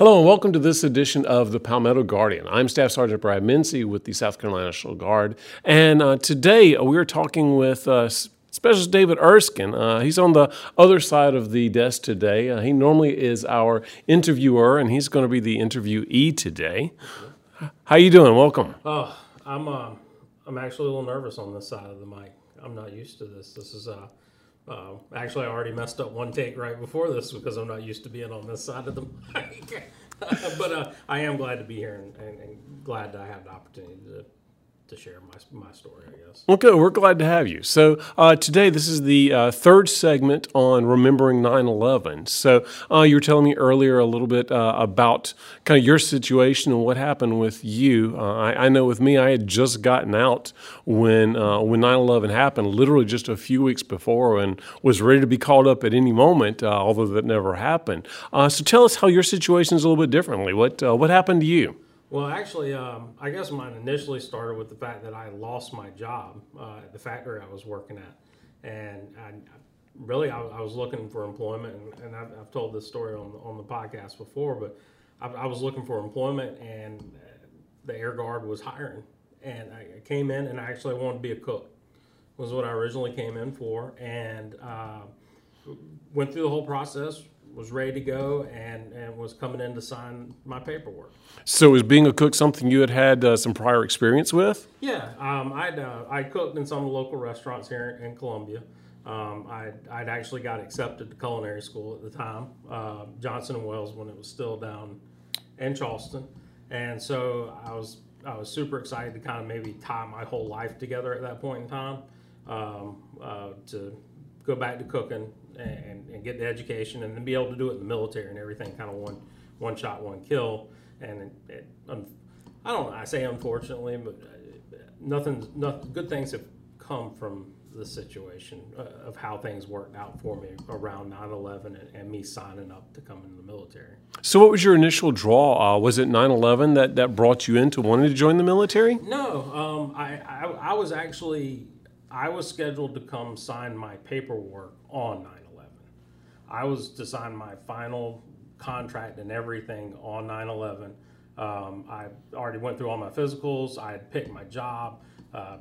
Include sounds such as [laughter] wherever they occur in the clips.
Hello and welcome to this edition of the Palmetto Guardian. I'm Staff Sergeant Brad Mincy with the South Carolina National Guard, and uh, today uh, we're talking with uh, Specialist David Erskine. Uh, he's on the other side of the desk today. Uh, he normally is our interviewer, and he's going to be the interviewee today. How you doing? Welcome. Oh, I'm uh, I'm actually a little nervous on this side of the mic. I'm not used to this. This is uh, actually, I already messed up one take right before this because I'm not used to being on this side of the [laughs] mic. [laughs] but uh, I am glad to be here and, and, and glad I have the opportunity to to share my, my story, I guess. Well, good. We're glad to have you. So, uh, today, this is the uh, third segment on remembering 9 11. So, uh, you were telling me earlier a little bit uh, about kind of your situation and what happened with you. Uh, I, I, know with me, I had just gotten out when, uh, when 9 11 happened, literally just a few weeks before, and was ready to be called up at any moment, although that never happened. so, tell us how your situation is a little bit differently. What, what happened to you? Well, actually, um, I guess mine initially started with the fact that I lost my job uh, at the factory I was working at, and I, really I, I, was looking for employment, and, and I've, I've, told this story on on the podcast before, but I, I, was looking for employment, and the Air Guard was hiring, and I came in, and I actually wanted to be a cook, was what I originally came in for, and uh, went through the whole process, was ready to go and, and was coming in to sign my paperwork. So, was being a cook something you had had uh, some prior experience with? Yeah, um, I'd uh, I cooked in some local restaurants here in Columbia. Um, I'd, I'd actually got accepted to culinary school at the time, uh, Johnson and Wales, when it was still down in Charleston, and so I was I was super excited to kind of maybe tie my whole life together at that point in time um, uh, to go back to cooking and, and get the education and then be able to do it in the military and everything kind of one one shot one kill. And it, it, I don't know I say unfortunately but uh, nothing nothing good things have come from the situation uh, of how things worked out for me around 9-11 and, and, me signing up to come into the military. So what was your initial draw? Uh, was it 9-11 that, that brought you into wanting to join the military? No um, I, I, I was actually i was scheduled to come sign my paperwork on 9 I was to sign my final contract and everything on 9 11. Um, I already went through all my physicals. I had picked my job. Uh,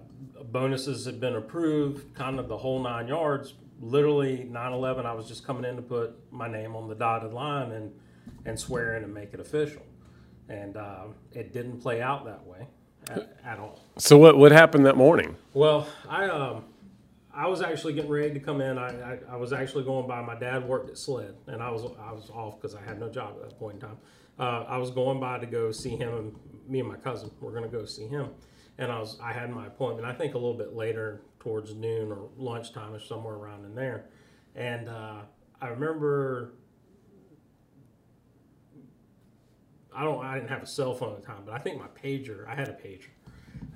bonuses had been approved, kind of the whole nine yards. Literally, 9 11, I was just coming in to put my name on the dotted line and, and swear in and make it official. And uh, it didn't play out that way at, at, all. So, what, what happened that morning? Well, I. Um, I was actually getting ready to come in. I, I, I, was actually going by. My dad worked at SLED, and I was I was off because I had no job at that point in time. Uh, I was going by to go see him, and me and my cousin were going to go see him. And I was I had my appointment. I think a little bit later, towards noon or lunchtime, or somewhere around in there. And uh, I remember I don't I didn't have a cell phone at the time, but I think my pager. I had a pager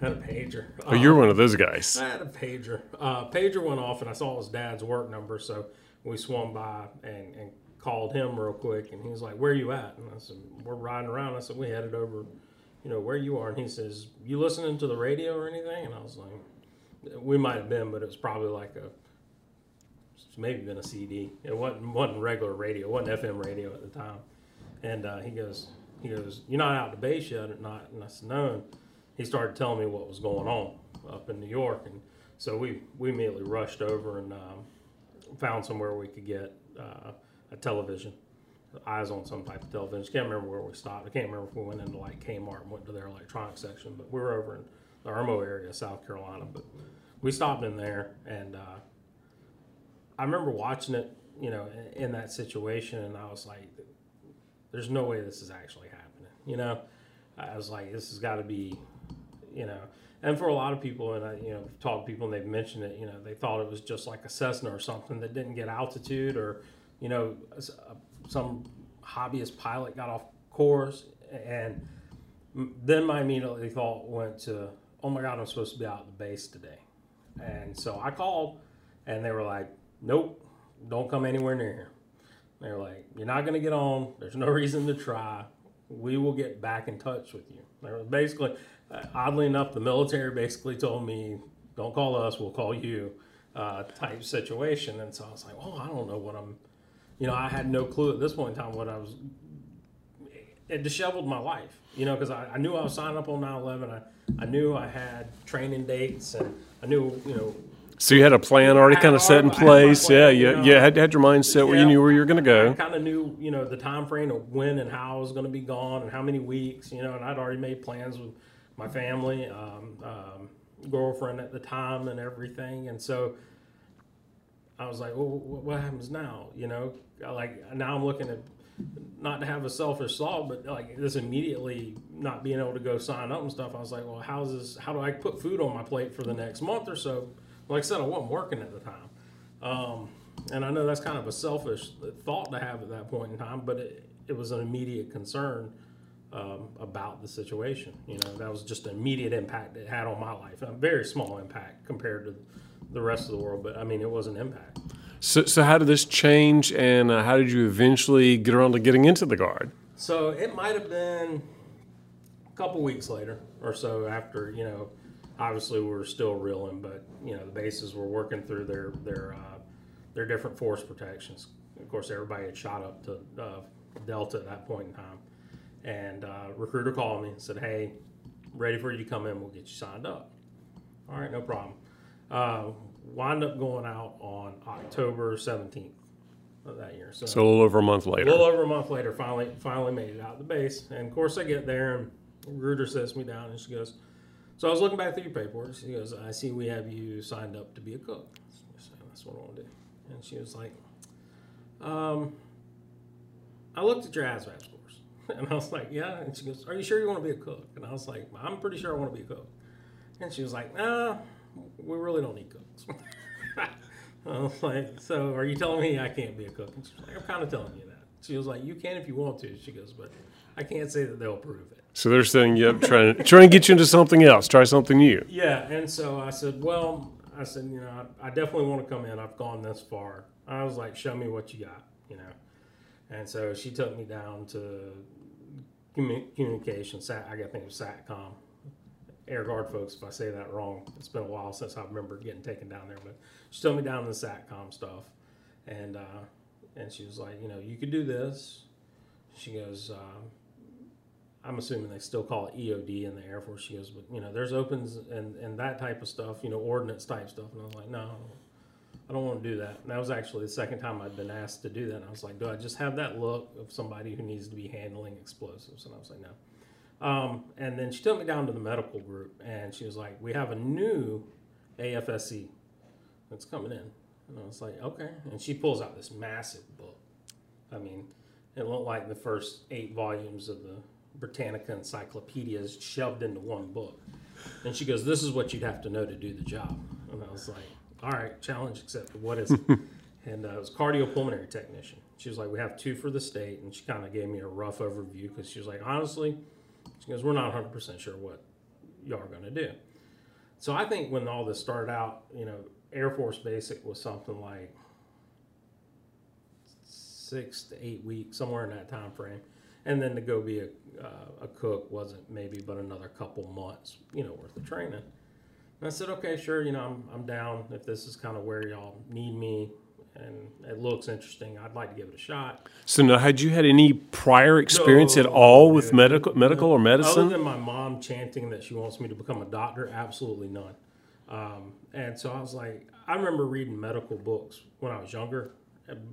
had a pager. Oh, you're um, one of those guys. I had a pager. Uh, pager went off, and I saw his dad's work number, so we swung by and, and called him real quick, and he was like, "Where you at?" And I said, "We're riding around." I said, "We headed over, you know, where you are." And he says, "You listening to the radio or anything?" And I was like, "We might have been, but it was probably like a." Maybe been a CD. It wasn't wasn't regular radio. It wasn't FM radio at the time. And uh, he goes, he goes, "You're not out to base yet or not?" And I said, "No." He started telling me what was going on up in New York, and so we we immediately rushed over and um, found somewhere we could get uh, a television, eyes on some type of television. Can't remember where we stopped. I can't remember if we went into like Kmart and went to their electronics section, but we were over in the Irmo area, South Carolina. But we stopped in there, and uh, I remember watching it, you know, in, in that situation, and I was like, "There's no way this is actually happening," you know. I was like, "This has got to be." You know. And for a lot of people, and I, you know, talked to people and they've mentioned it, you know, they thought it was just like a Cessna or something that didn't get altitude, or you know, some hobbyist pilot got off course, and then my immediately thought went to, oh my God, I'm supposed to be out at the base today, and so I called, and they were like, nope, don't come anywhere near here. They were like, you're not going to get on. There's no [laughs] reason to try. We will get back in touch with you. They were basically, uh, oddly enough, the military basically told me, "Don't call us, we'll call you," uh, type situation. And so I was like, "Oh, I don't know what I'm." You know, I had no clue at this point in time what I was it disheveled my life, you know, because I, I knew I was signing up on 9/11. I I knew I had training dates, and I knew you know So you had a plan already kind of set in already- I had my place. plan, yeah, you you, know. you had, had your mindset where you knew where you were going to I go. kind of knew, you know, the time frame of when and how I was going to be gone and how many weeks, you know, and I'd already made plans with my family, um, um, girlfriend at the time, and everything. And so I was like, well, what happens now? You know, like now I'm looking at not to have a selfish thought, but like this immediately not being able to go sign up and stuff. I was like, well, how's this? How do I put food on my plate for the next month or so? Like I said, I wasn't working at the time. Um, and I know that's kind of a selfish thought to have at that point in time, but it, it was an immediate concern um, about the situation. You know, that was just an immediate impact it had on my life. A very small impact compared to the rest of the world, but I mean, it was an impact. So, so how did this change, and uh, how did you eventually get around to getting into the guard? So it might have been a couple weeks later or so after, you know, obviously we were still reeling, but you know the bases were working through their their uh, their different force protections. Of course, everybody had shot up to uh, Delta at that point in time, and uh, recruiter called me and said, "Hey, ready for you to come in? We'll get you signed up." All right, no problem. Uh, wind up going out on October seventeenth of that year. So a little over a month later. A little over a month later, finally, finally made it out of the base. And of course, I get there, and recruiter sets me down, and she goes, "So I was looking back through your paperwork. She goes, I see we have you signed up to be a cook. Said, That's what I want to do." And she was like, um, "I looked at your ASVAB [laughs] and I was like, yeah." And she goes, "Are you sure you want to be a cook?" And I was like, "I'm pretty sure I want to be a cook." And she was like, "Nah, we really don't need cooks." [laughs] I was like, so are you telling me I can't be a cook? And she was like, I'm kind of telling you that. She was like, you can if you want to. She goes, but I can't say that they'll approve it. So they're saying, yep, trying to, trying to get you into something else. Try something new. Yeah, and so I said, well, I said, you know, I, I definitely want to come in. I've gone this far. I was like, show me what you got, you know. And so she took me down to commu- communication. Sat, I think it was SATCOM. Air Guard folks, if I say that wrong, it's been a while since I remember getting taken down there. But she took me down to the SATCOM stuff, and uh, and she was like, you know, you could do this. She goes, um, I'm assuming they still call it EOD in the Air Force. She goes, but you know, there's opens and, and that type of stuff, you know, ordnance type stuff. And I was like, no, I don't want to do that. And that was actually the second time I'd been asked to do that. And I was like, do I just have that look of somebody who needs to be handling explosives? And I was like, no. Um, and then she took me down to the medical group and she was like, we have a new AFSC that's coming in. And I was like, okay. And she pulls out this massive book. I mean, it looked like the first eight volumes of the Britannica encyclopedias shoved into one book. And she goes, This is what you'd have to know to do the job. And I was like, All right, challenge accepted. What is it? [laughs] and uh, it was cardiopulmonary technician. She was like, We have two for the state. And she kind of gave me a rough overview because she was like, Honestly, she goes, We're not 100% sure what y'all are going to do. So I think when all this started out, you know, Air Force Basic was something like six to eight weeks, somewhere in that time frame. And then to go be a, uh, a cook wasn't maybe but another couple months, you know, worth of training. And I said, okay, sure, you know, I'm, I'm down if this is kind of where y'all need me and it looks interesting. I'd like to give it a shot. So now, had you had any prior experience at all with dude. medical, medical or medicine? Other than my mom chanting that she wants me to become a doctor, absolutely none. Um, and so I was like, I remember reading medical books when I was younger,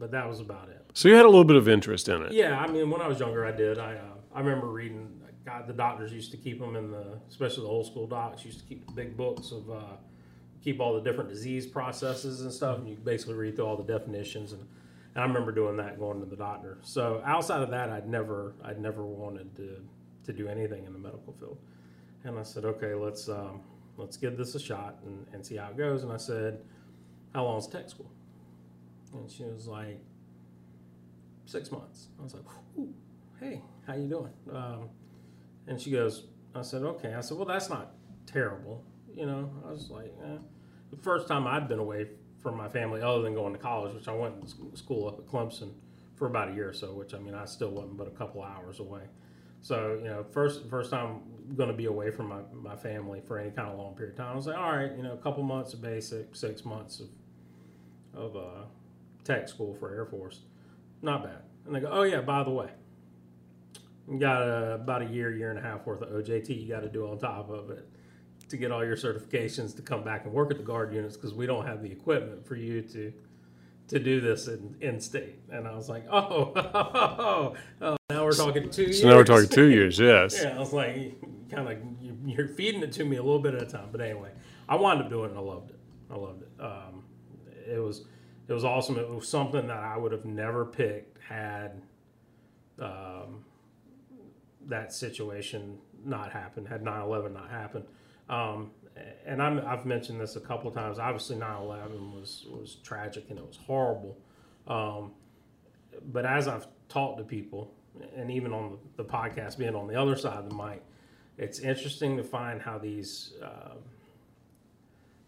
but that was about it. So you had a little bit of interest in it. Yeah, I mean, when I was younger, I did. I uh, I remember reading. God, the doctors used to keep them in the, especially the old school docs used to keep big books of, uh, keep all the different disease processes and stuff, and you basically read through all the definitions. And, and I remember doing that going to the doctor. So outside of that, I'd never I'd never wanted to to do anything in the medical field. And I said, okay, let's um, let's give this a shot and, and see how it goes. And I said, how long is tech school? And she was like, six months. I was like, hey, how you doing? Um, and she goes, I said, okay. I said, well, that's not terrible. You know, I was like, eh. the first time I'd been away from my family other than going to college, which I went to school up at Clemson for about a year or so, which I mean, I still wasn't but a couple hours away. So, you know, first first time going to be away from my, my family for any kind of long period of time. I was like, all right, you know, a couple months of basic, six months of, of uh, tech school for Air Force. Not bad. And they go, oh, yeah, by the way, got a, about a year, year and a half worth of OJT you got to do on top of it to get all your certifications to come back and work at the guard units because we don't have the equipment for you to to do this in, in state. And I was like, oh, oh, [laughs] oh, now we're talking two years. So now we're talking two years, yes. [laughs] Yeah, I was like, kind of, you, you're feeding it to me a little bit at a time. But anyway, I wound up doing it and I loved it. I loved it. Um, it was it was awesome. It was something that I would have never picked had um, that situation not happened, had 9 11 not happened. Um, and I'm, I've mentioned this a couple times. Obviously, 9 11 was, was tragic and it was horrible. Um, but as I've talked to people, and even on the, the, podcast, being on the other side of the mic, it's interesting to find how these, uh,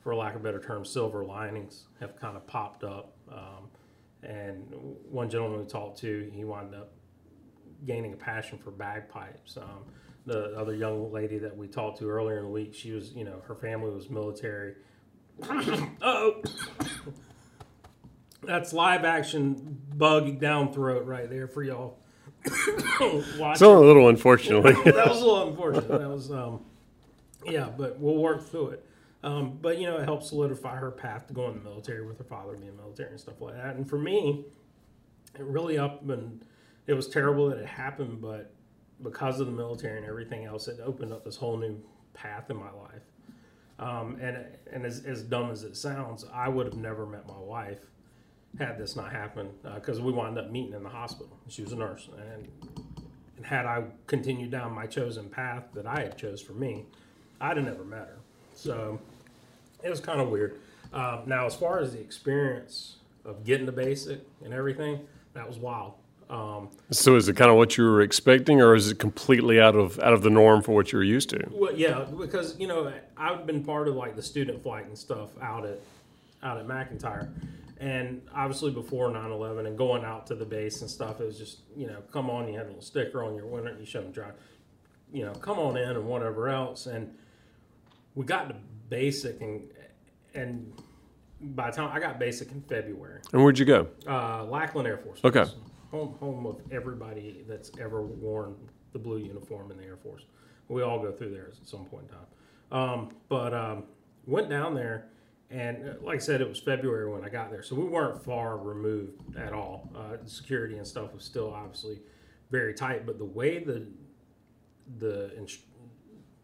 for lack of a better term, silver linings have kind of popped up. Um, and one gentleman we talked to, he wound up gaining a passion for bagpipes. Um, the other young lady that we talked to earlier in the week, she was, you know, her family was military. [coughs] oh, [coughs] that's live action bug down throat right there for y'all. [coughs] It's a little unfortunately. [laughs] that was a little unfortunate. That was, um, yeah, but we'll work through it. Um, but you know, it helped solidify her path to go in the military with her father being military and stuff like that. And for me, it really up and it was terrible that it happened, but because of the military and everything else, it opened up this whole new path in my life. Um, and and as, as dumb as it sounds, I would have never met my wife had this not happened because uh, we wound up meeting in the hospital. She was a nurse, and, and had I continued down my chosen path that I had chose for me, I'd have never met her. So it was kind of weird. Uh, now, as far as the experience of getting the basic and everything, that was wild. Um, so is it kind of what you were expecting, or is it completely out of out of the norm for what you were used to? Well, yeah, because you know I've been part of like the student flight and stuff out at out at McEntire, and obviously before 9-11 and going out to the base and stuff, it was just you know come on, you had a little sticker on your window, you them drive, you know come on in and whatever else, and we got to basic and and by the time I got basic in February. And where'd you go? Uh, Lackland Air Force. Okay. Home home of everybody that's ever worn the blue uniform in the Air Force. We all go through there at some point in time. Um, but um, went down there, and uh, like I said, it was February when I got there, so we weren't far removed at all. Uh, security and stuff was still obviously very tight, but the way the the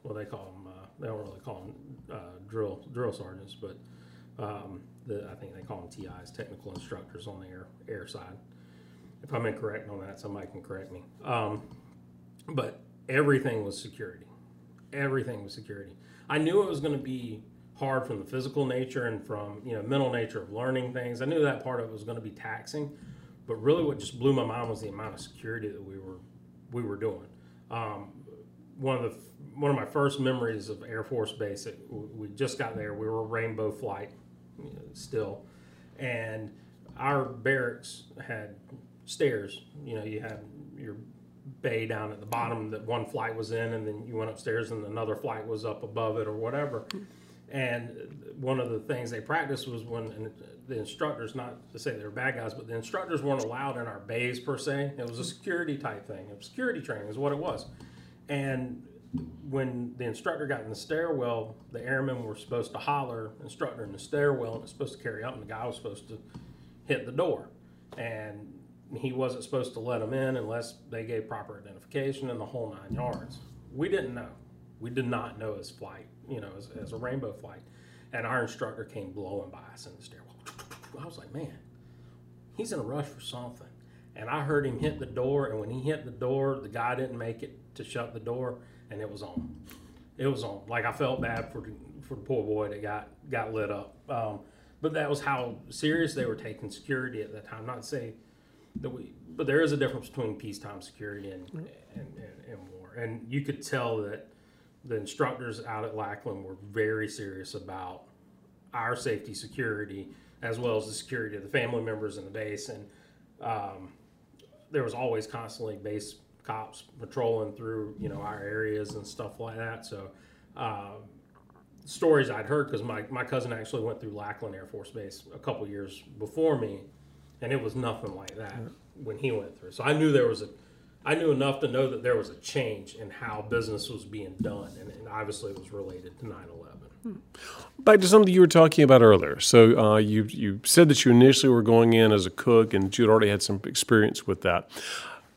well they call them uh, they don't really call them uh, drill drill sergeants, but um, the, I think they call them TIs, technical instructors on the air air side if I'm incorrect on that, somebody can correct me. Um, but everything was security. Everything was security. I knew it was going to be hard from the physical nature and from you know mental nature of learning things. I knew that part of it was going to be taxing, but really what just blew my mind was the amount of security that we were we were doing. Um, one of the one of my first memories of Air Force Base, it, we just got there. We were Rainbow Flight you know, still, and our barracks had stairs. You know, you had your bay down at the bottom that one flight was in, and then you went upstairs and another flight was up above it or whatever. And one of the things they practiced was when the instructors, not to say they were bad guys, but the instructors weren't allowed in our bays per se. It was a security type thing. Security training is what it was. And when the instructor got in the stairwell, the airmen were supposed to holler, instructor in the stairwell, and it's supposed to carry up, and the guy was supposed to hit the door. And he wasn't supposed to let them in unless they gave proper identification and the whole nine yards. We didn't know. We did not know his flight, you know, as, as a rainbow flight. And our instructor came blowing by us in the stairwell. I was like, man, he's in a rush for something. And I heard him hit the door, and when he hit the door, the guy didn't make it to shut the door, and it was on. It was on. Like I felt bad for for the poor boy that got got lit up. Um, but that was how serious they were taking security at that time. Not to say that we, but there is a difference between peacetime security and, and, and, and war. And you could tell that the instructors out at Lackland were very serious about our safety security as well as the security of the family members in the base. And um, there was always constantly base cops patrolling through, you know, our areas and stuff like that. So, uh, stories I'd heard because my, my cousin actually went through Lackland Air Force Base a couple years before me and it was nothing like that when he went through. So I knew there was a, I knew enough to know that there was a change in how business was being done, and, and obviously it was related to 9 11. Back to something you were talking about earlier. So uh, you you said that you initially were going in as a cook, and you had already had some experience with that.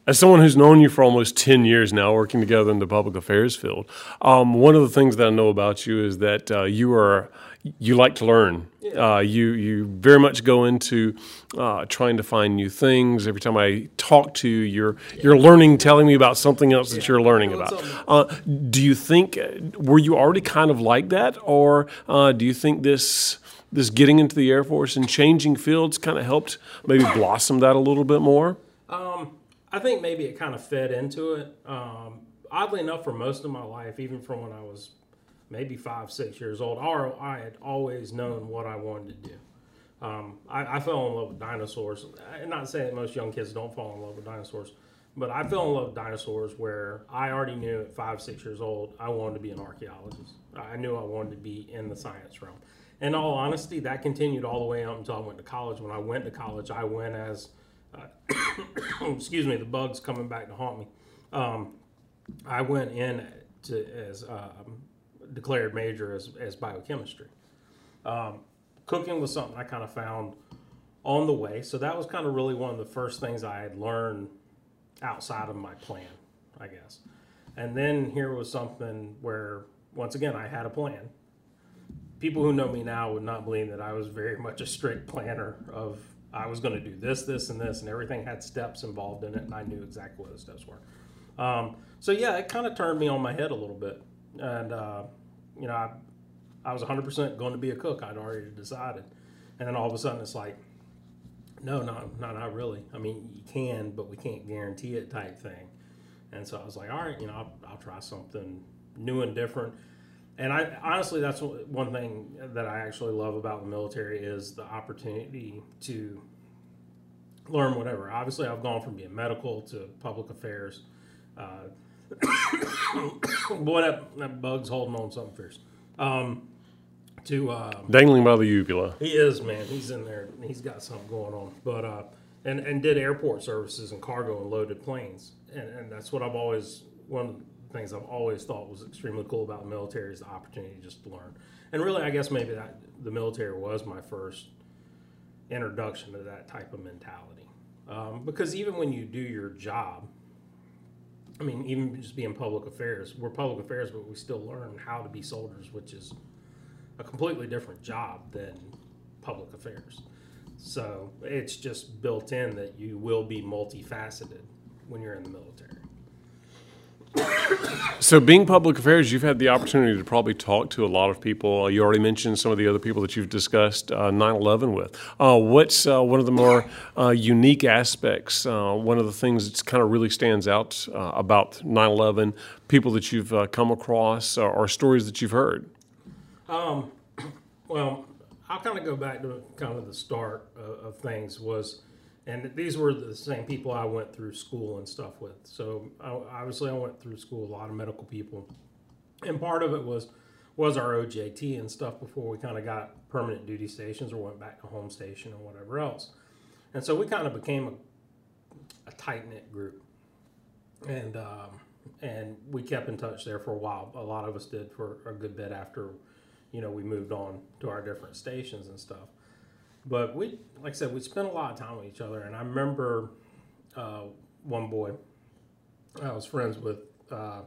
As someone who's known you for almost ten years now, working together in the public affairs field, um, one of the things that I know about you is that uh, you are you like to learn. Uh, you you very much go into uh, trying to find new things. Every time I talk to you, you're you're learning, telling me about something else that you're learning about. Uh, do you think were you already kind of like that, or uh, do you think this this getting into the Air Force and changing fields kind of helped maybe blossom that a little bit more? Um, I think maybe it kind of fed into it. Um, oddly enough, for most of my life, even from when I was maybe five, six years old, I had always known what I wanted to do. Um, I, I, fell in love with dinosaurs. I'm not saying that most young kids don't fall in love with dinosaurs, but I fell in love with dinosaurs where I already knew at five, six years old I wanted to be an archaeologist. I knew I wanted to be in the science realm. In all honesty, that continued all the way up until I went to college. When I went to college, I went as, uh, [coughs] excuse me, the bugs coming back to haunt me. Um, I went in to as um, declared major as, as biochemistry. Um, cooking was something I kind of found on the way. So that was kind of really one of the first things I had learned outside of my plan, I guess. And then here was something where, once again, I had a plan. People who know me now would not believe that I was very much a strict planner of I was going to do this, this, and this, and everything had steps involved in it, and I knew exactly what the steps were. Um, so yeah, it kind of turned me on my head a little bit, and uh, you know, I, I was 100% going to be a cook. I'd already decided. And then all of a sudden it's like, no, not, not, not really. I mean, you can, but we can't guarantee it type thing. And so I was like, all right, you know, I'll, I'll try something new and different. And I honestly, that's one thing that I actually love about the military is the opportunity to learn whatever. Obviously, I've gone from being medical to public affairs. Uh, Boy, that, that bug's holding on something fierce. Um, to um, dangling by the uvula. He is man. He's in there. He's got something going on. But uh, and and did airport services and cargo and loaded planes. And and that's what I've always one of the things I've always thought was extremely cool about the military is the opportunity just to learn. And really, I guess maybe that the military was my first introduction to that type of mentality. Um, because even when you do your job, I mean, even just being public affairs, we're public affairs, but we still learn how to be soldiers, which is a completely different job than public affairs. So it's just built in that you will be multifaceted when you're in the military. So, being public affairs, you've had the opportunity to probably talk to a lot of people. You already mentioned some of the other people that you've discussed uh, 9 uh, 11 with. Uh, what's uh, one of the more uh, unique aspects, uh, one of the things that kind of really stands out about 9 11, people that you've come across, or, or, stories that you've heard? Um, [clears throat] well, I'll kind of go back to kind of the start of, of things was and these were the same people I went through school and stuff with. So I, obviously, I went through school a lot of medical people, and part of it was was our OJT and stuff before we kind of got permanent duty stations or went back to home station or whatever else. And so we kind of became a, a tight knit group, and um, and we kept in touch there for a while. A lot of us did for a good bit after, you know, we moved on to our different stations and stuff. But we, like I said, we spent a lot of time with each other. And I remember uh, one boy I was friends with, uh,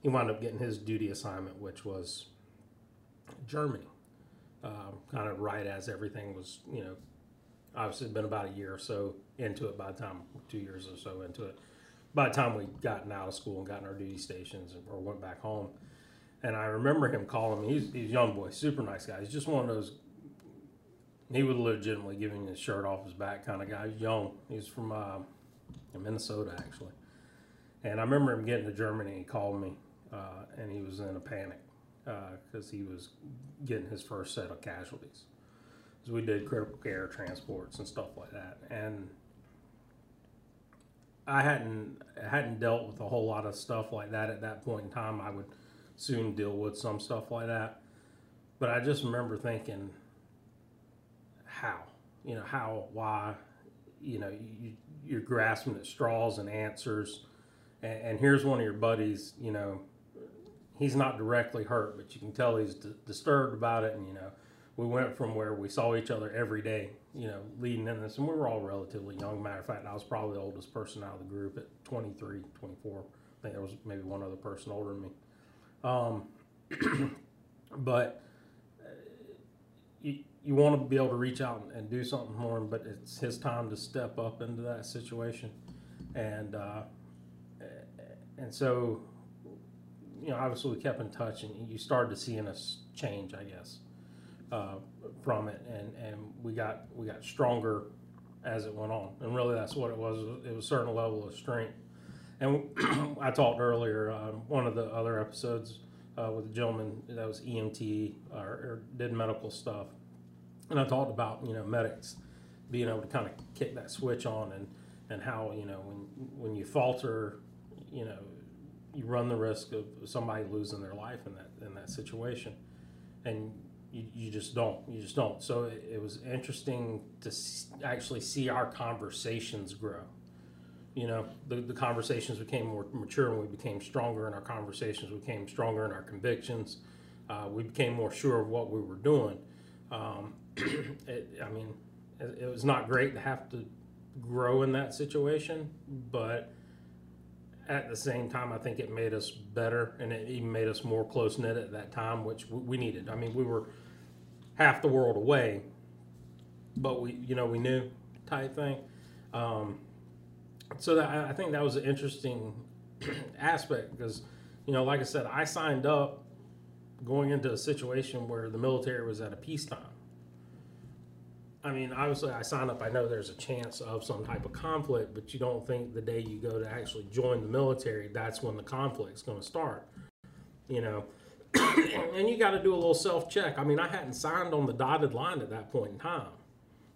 he wound up getting his duty assignment, which was Germany. Uh, kind of right as everything was, you know, obviously been about a year or so into it by the time, two years or so into it. By the time we gotten out of school and gotten our duty stations or went back home, and I remember him calling me. He's, he's a young boy, super nice guy. He's just one of those he was legitimately giving his shirt off his back kind of guy. He's young. He's from uh, Minnesota actually. And I remember him getting to Germany. He called me, uh, and he was in a panic because uh, he was getting his first set of casualties. So we did critical care transports and stuff like that, and I hadn't hadn't dealt with a whole lot of stuff like that at that point in time. I would soon deal with some stuff like that, but I just remember thinking how, you know, how, why, you know, you, you're grasping at straws and answers, and, and here's one of your buddies, you know, he's not directly hurt, but you can tell he's d- disturbed about it. And, you know, we went from where we saw each other every day, you know, leading in this, and we were all relatively young. Matter of fact, I was probably the oldest person out of the group at 23, 24. I think there was maybe one other person older than me. Um, [clears throat] but uh, you, you want to be able to reach out and, do something for him, but it's his time to step up into that situation. And, uh, and so you know, obviously we kept in touch, and you started to see in us change, I guess, uh, from it, and and we got we got stronger as it went on, and really that's what it was. It was a certain level of strength, and [clears throat] I talked earlier um, one of the other episodes uh, with a gentleman that was EMT or, or did medical stuff, and I talked about you know medics being able to kind of kick that switch on and and how you know when when you falter, you know you run the risk of somebody losing their life in that in that situation, and you, you just don't you just don't. So it, it was interesting to actually see our conversations grow. You know, the, the conversations became more mature and we became stronger in our conversations. We became stronger in our convictions. Uh, we became more sure of what we were doing. Um, [clears throat] it, I mean, it, it was not great to have to grow in that situation, but at the same time, I think it made us better and it even made us more close knit at that time, which we needed. I mean, we were half the world away, but we, you know, we knew type thing. Um, so that, I think that was an interesting [clears throat] aspect because, you know, like I said, I signed up going into a situation where the military was at a peacetime. I mean, obviously, I sign up. I know there's a chance of some type of conflict, but you don't think the day you go to actually join the military, that's when the conflict's going to start. You know, [coughs] and you got to do a little self check. I mean, I hadn't signed on the dotted line at that point in time.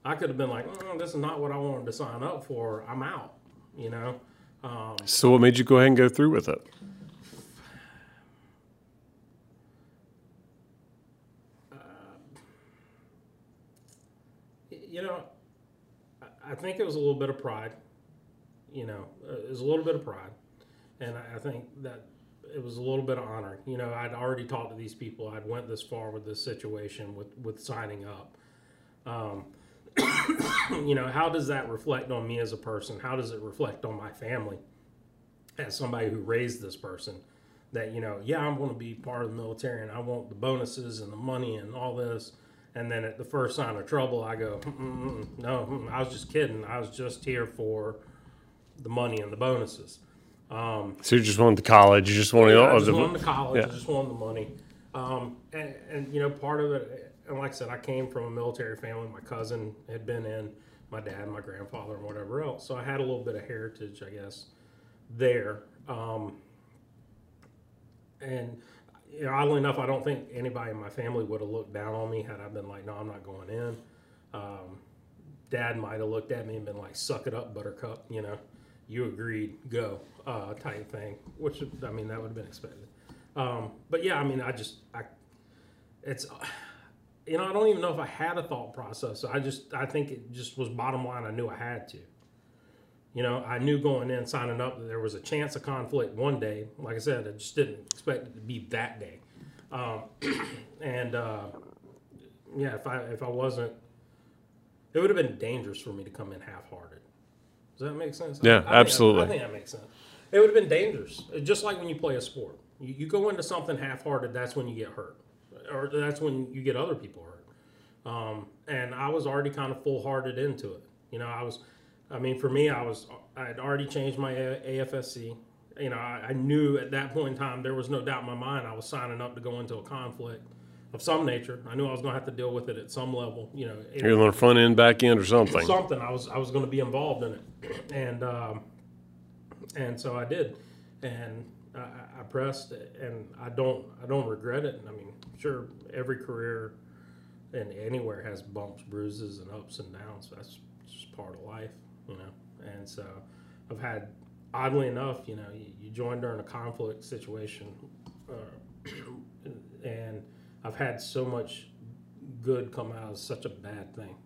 I could have been like, mm, "This is not what I wanted to sign up for. I'm out." You know. Um, so, what made you go ahead and go through with it? you know, I think it was a little bit of pride. You know, uh, it was a little bit of pride, and I think that it was a little bit of honor. You know, I'd already talked to these people. I'd went this far with this situation with with signing up. Um, [coughs] you know, how does that reflect on me as a person? How does it reflect on my family as somebody who raised this person? That you know, yeah, I'm going to be part of the military, and I want the bonuses and the money and all this and then at the first sign of trouble, I go, mm no, mm, I was just kidding. I was just here for the money and the bonuses. Um, so you just wanted the college. You just wanted, yeah, I just wanted the college. Yeah. I just wanted the money. Um, and, and, you know, part of it, and like I said, I came from a military family. My cousin had been in, my dad, my grandfather, and whatever else. So I had a little bit of heritage, I guess, there. Um, and oddly enough, I don't think anybody in my family would have looked down on me had I been like, no, I'm not going in. Um, Dad might have looked at me and been like, suck it up, buttercup, you know, you agreed, go, uh, type thing, which, I mean, that would have been expected. Um, but yeah, I mean, I just, I, it's, [sighs] you know, I don't even know if I had a thought process. I just, I think it just was bottom line. I knew I had to. You know, I knew going in, signing up, that there was a chance of conflict one day. Like I said, I just didn't expect it to be that day. Um, [clears throat] and uh, yeah, if I if I wasn't, it would have been dangerous for me to come in half-hearted. Does that make sense? Yeah, I, I absolutely. Think, I think that makes sense. It would have been dangerous, just like when you play a sport. You, you go into something half-hearted, that's when you get hurt, or that's when you get other people hurt. Um, and I was already kind of full-hearted into it. You know, I was I mean, for me, I was I had already changed my AFSC. You know, I, I, knew at that point in time there was no doubt in my mind I was signing up to go into a conflict of some nature. I knew I was going to have to deal with it at some level. You know, you're on the front end, back end, or something. Something. I was I was going to be involved in it, [clears throat] and um, and so I did, and I, I pressed, it and I don't I don't regret it. I mean, sure, every career and anywhere has bumps, bruises, and ups and downs. That's just part of life you know. And so I've had, oddly enough, you know, you, you join during a conflict situation, uh, [clears throat] and I've had so much good come out of such a bad thing.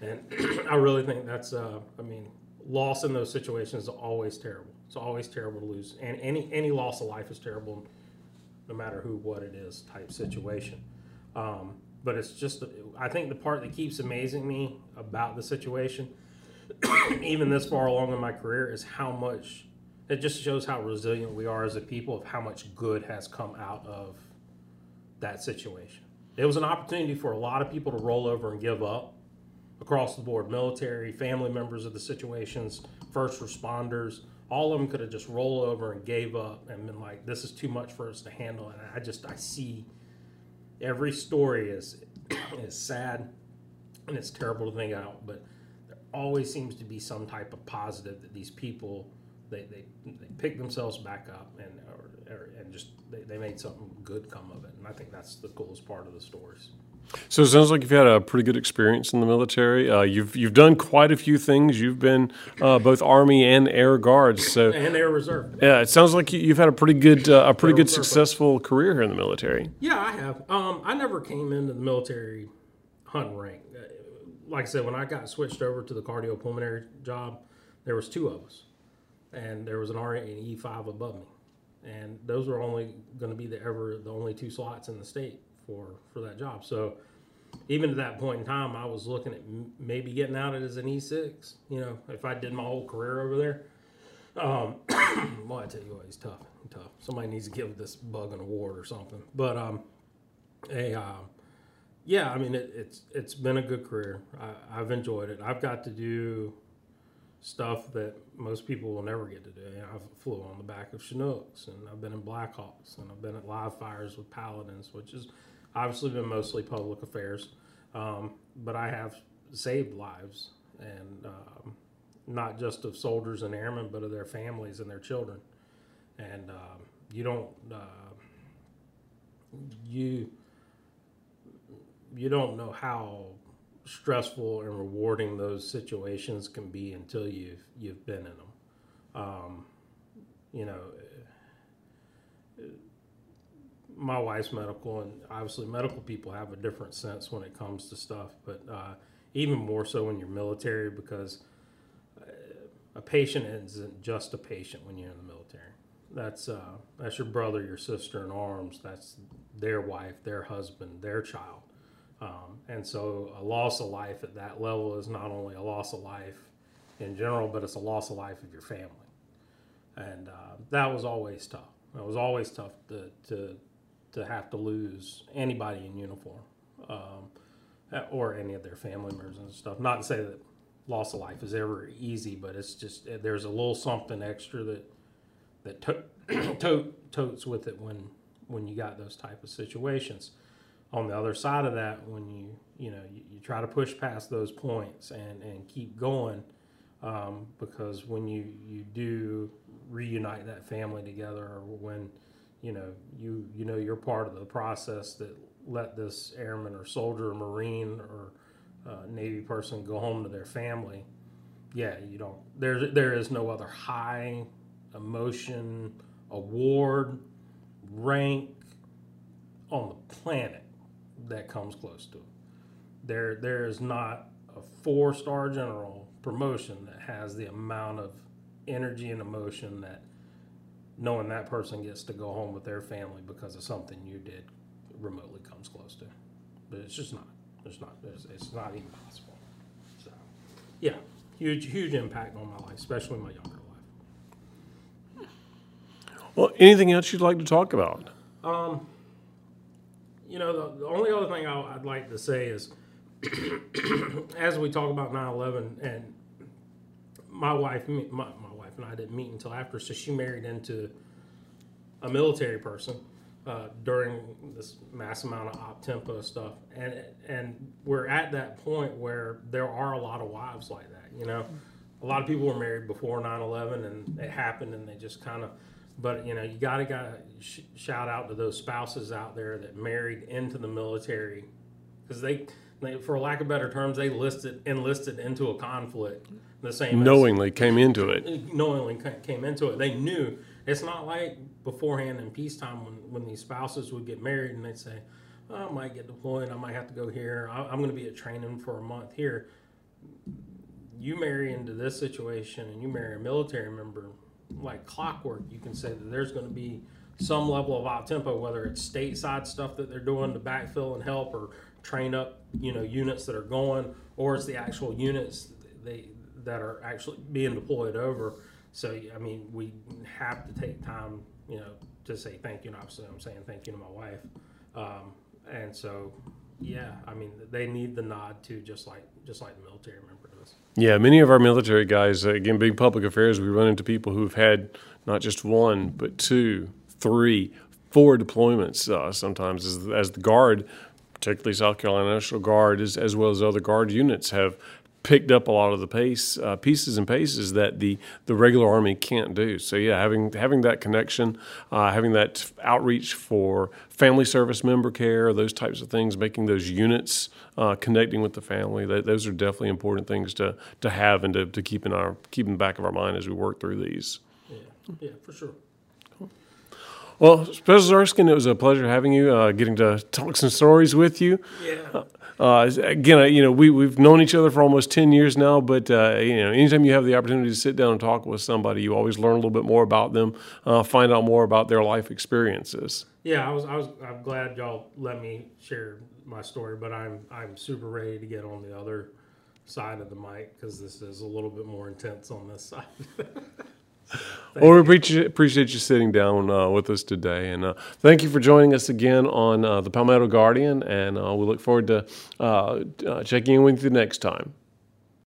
And [clears throat] I really think that's, uh, I mean, loss in those situations is always terrible. It's always terrible to lose, and any any loss of life is terrible, no matter who, what it is, type situation. Um, but it's just, I think the part that keeps amazing me about the situation, [coughs] even this far along in my career, is how much it just shows how resilient we are as a people of how much good has come out of that situation. It was an opportunity for a lot of people to roll over and give up across the board military, family members of the situations, first responders. All of them could have just rolled over and gave up and been like, this is too much for us to handle. And I just, I see every story is, [coughs] is sad and it's terrible to think out, but always seems to be some type of positive that these people they, they, they pick themselves back up and or, or, and just they, they made something good come of it and i think that's the coolest part of the stories So it sounds like you've had a pretty good experience in the military. Uh, you've you've done quite a few things. You've been uh, both Army and Air Guards. So [laughs] and air reserve yeah, it sounds like you- you've had a pretty good uh, a pretty good Reserve. successful career here in the military. yeah i have um, i never came into the military hunting rank like i said when i got switched over to the cardiopulmonary job there was two of us. And there was an r and e5 above me. And those were only going to be the ever the only two slots in the state for for that job. So even at that point in time i was looking at maybe getting out as an e6 you know if i did my whole career over there. Um, [coughs] well i tell you what he's tough tough. Somebody needs to give this bug an award or something. But um a um, yeah i mean it, it's it's been a good career I, i've enjoyed it i've got to do stuff that most people will never get to do. You know, I've flew on the back of Chinooks, and I've been in Blackhawks, and I've been at live fires with Paladins, which has obviously been mostly public affairs. Um, but I have saved lives, and um, not just of soldiers and airmen, but of their families and their children. And um, you don't uh, you you don't know how stressful and rewarding those situations can be until you've you've been in them. Um, you know, my wife's medical, and obviously medical people have a different sense when it comes to stuff, but uh, even more so when you're military because uh, a patient isn't just a patient when you're in the military. That's uh, that's your brother, your sister in arms. That's their wife, their husband, their child. Um, and so a loss of life at that level is not only a loss of life in general, but it's a loss of life of your family. And uh, that was always tough. It was always tough to, to, to have to lose anybody in uniform um, or any of their family members and stuff. Not to say that loss of life is ever easy, but it's just there's a little something extra that that [clears throat] to- totes with it when when you got those type of situations on the other side of that, when you you know you, you try to push past those points and and keep going, um, because when you you do reunite that family together, or when you know you you know you're part of the process that let this airman or soldier or marine or uh, navy person go home to their family. Yeah, you don't. There there is no other high emotion, award, rank on the planet that comes close to it. There, there is not a four-star general promotion that has the amount of energy and emotion that knowing that person gets to go home with their family because of something you did remotely comes close to. But it's just not. It's not. It's, it's not even possible. So, yeah, huge, huge impact on my life, especially my younger life. Well, anything else you'd like to talk about? Um, you know, the, the only other thing I, I'd like to say is, [clears throat] as we talk about 9/11, and my wife, my, my wife and I didn't meet until after, so she married into a military person uh, during this mass amount of op tempo stuff, and and we're at that point where there are a lot of wives like that. You know, a lot of people were married before 9/11, and it happened, and they just kind of. But you know, you gotta gotta sh- shout out to those spouses out there that married into the military, because they, they, for lack of better terms, they listed enlisted into a conflict the same as- Knowingly came into it. Uh, knowingly ca- came into it. They knew it's not like beforehand in peacetime when, when these spouses would get married and they'd say, oh, I might get deployed, I might have to go here, I, I'm going to be at training for a month here. You marry into this situation and you marry a military member, like clockwork. You can say that there's going to be some level of op tempo, whether it's stateside stuff that they're doing to backfill and help or train up, you know, units that are going, or it's the actual units they that are actually being deployed over. So I mean, we have to take time, you know, to say thank you. And obviously, I'm saying thank you to my wife. Um, and so, yeah, I mean, they need the nod too, just like just like the military member does. Yeah, many of our military guys, again, big public affairs, we run into people who've had not just one, but two, three, four deployments uh, sometimes as, as the Guard, particularly South Carolina National Guard, as, as well as other Guard units, have picked up a lot of the pace uh, pieces and paces that the the regular army can't do. So yeah, having having that connection, uh, having that outreach for family service member care, those types of things, making those units uh, connecting with the family, that, those are definitely important things to to have and to, to keep in our keep in the back of our mind as we work through these. Yeah, yeah, for sure. Well, Special Erskine, it was a pleasure having you, uh, getting to talk some stories with you. Yeah. Uh, again, you know, we, we've known each other for almost 10 years now, but, uh, you know, anytime you have the opportunity to sit down and talk with somebody, you always learn a little bit more about them, uh, find out more about their life experiences. Yeah, I was, I was, I'm glad y'all let me share my story, but I'm, I'm super ready to get on the other side of the mic because this is a little bit more intense on this side. [laughs] well, we appreciate, appreciate you sitting down uh, with us today. And uh, thank you for joining us again on uh, the Palmetto Guardian. And uh, we look forward to uh, uh, checking in with you next time.